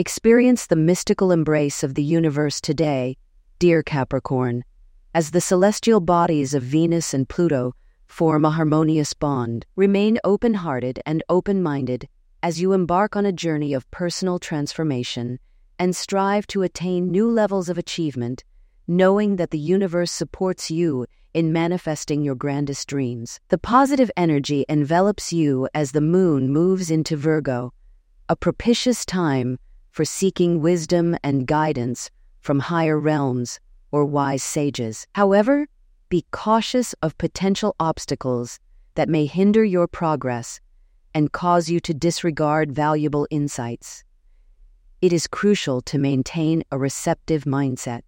Experience the mystical embrace of the universe today, dear Capricorn, as the celestial bodies of Venus and Pluto form a harmonious bond. Remain open hearted and open minded as you embark on a journey of personal transformation and strive to attain new levels of achievement, knowing that the universe supports you in manifesting your grandest dreams. The positive energy envelops you as the moon moves into Virgo, a propitious time for seeking wisdom and guidance from higher realms or wise sages. However, be cautious of potential obstacles that may hinder your progress and cause you to disregard valuable insights. It is crucial to maintain a receptive mindset.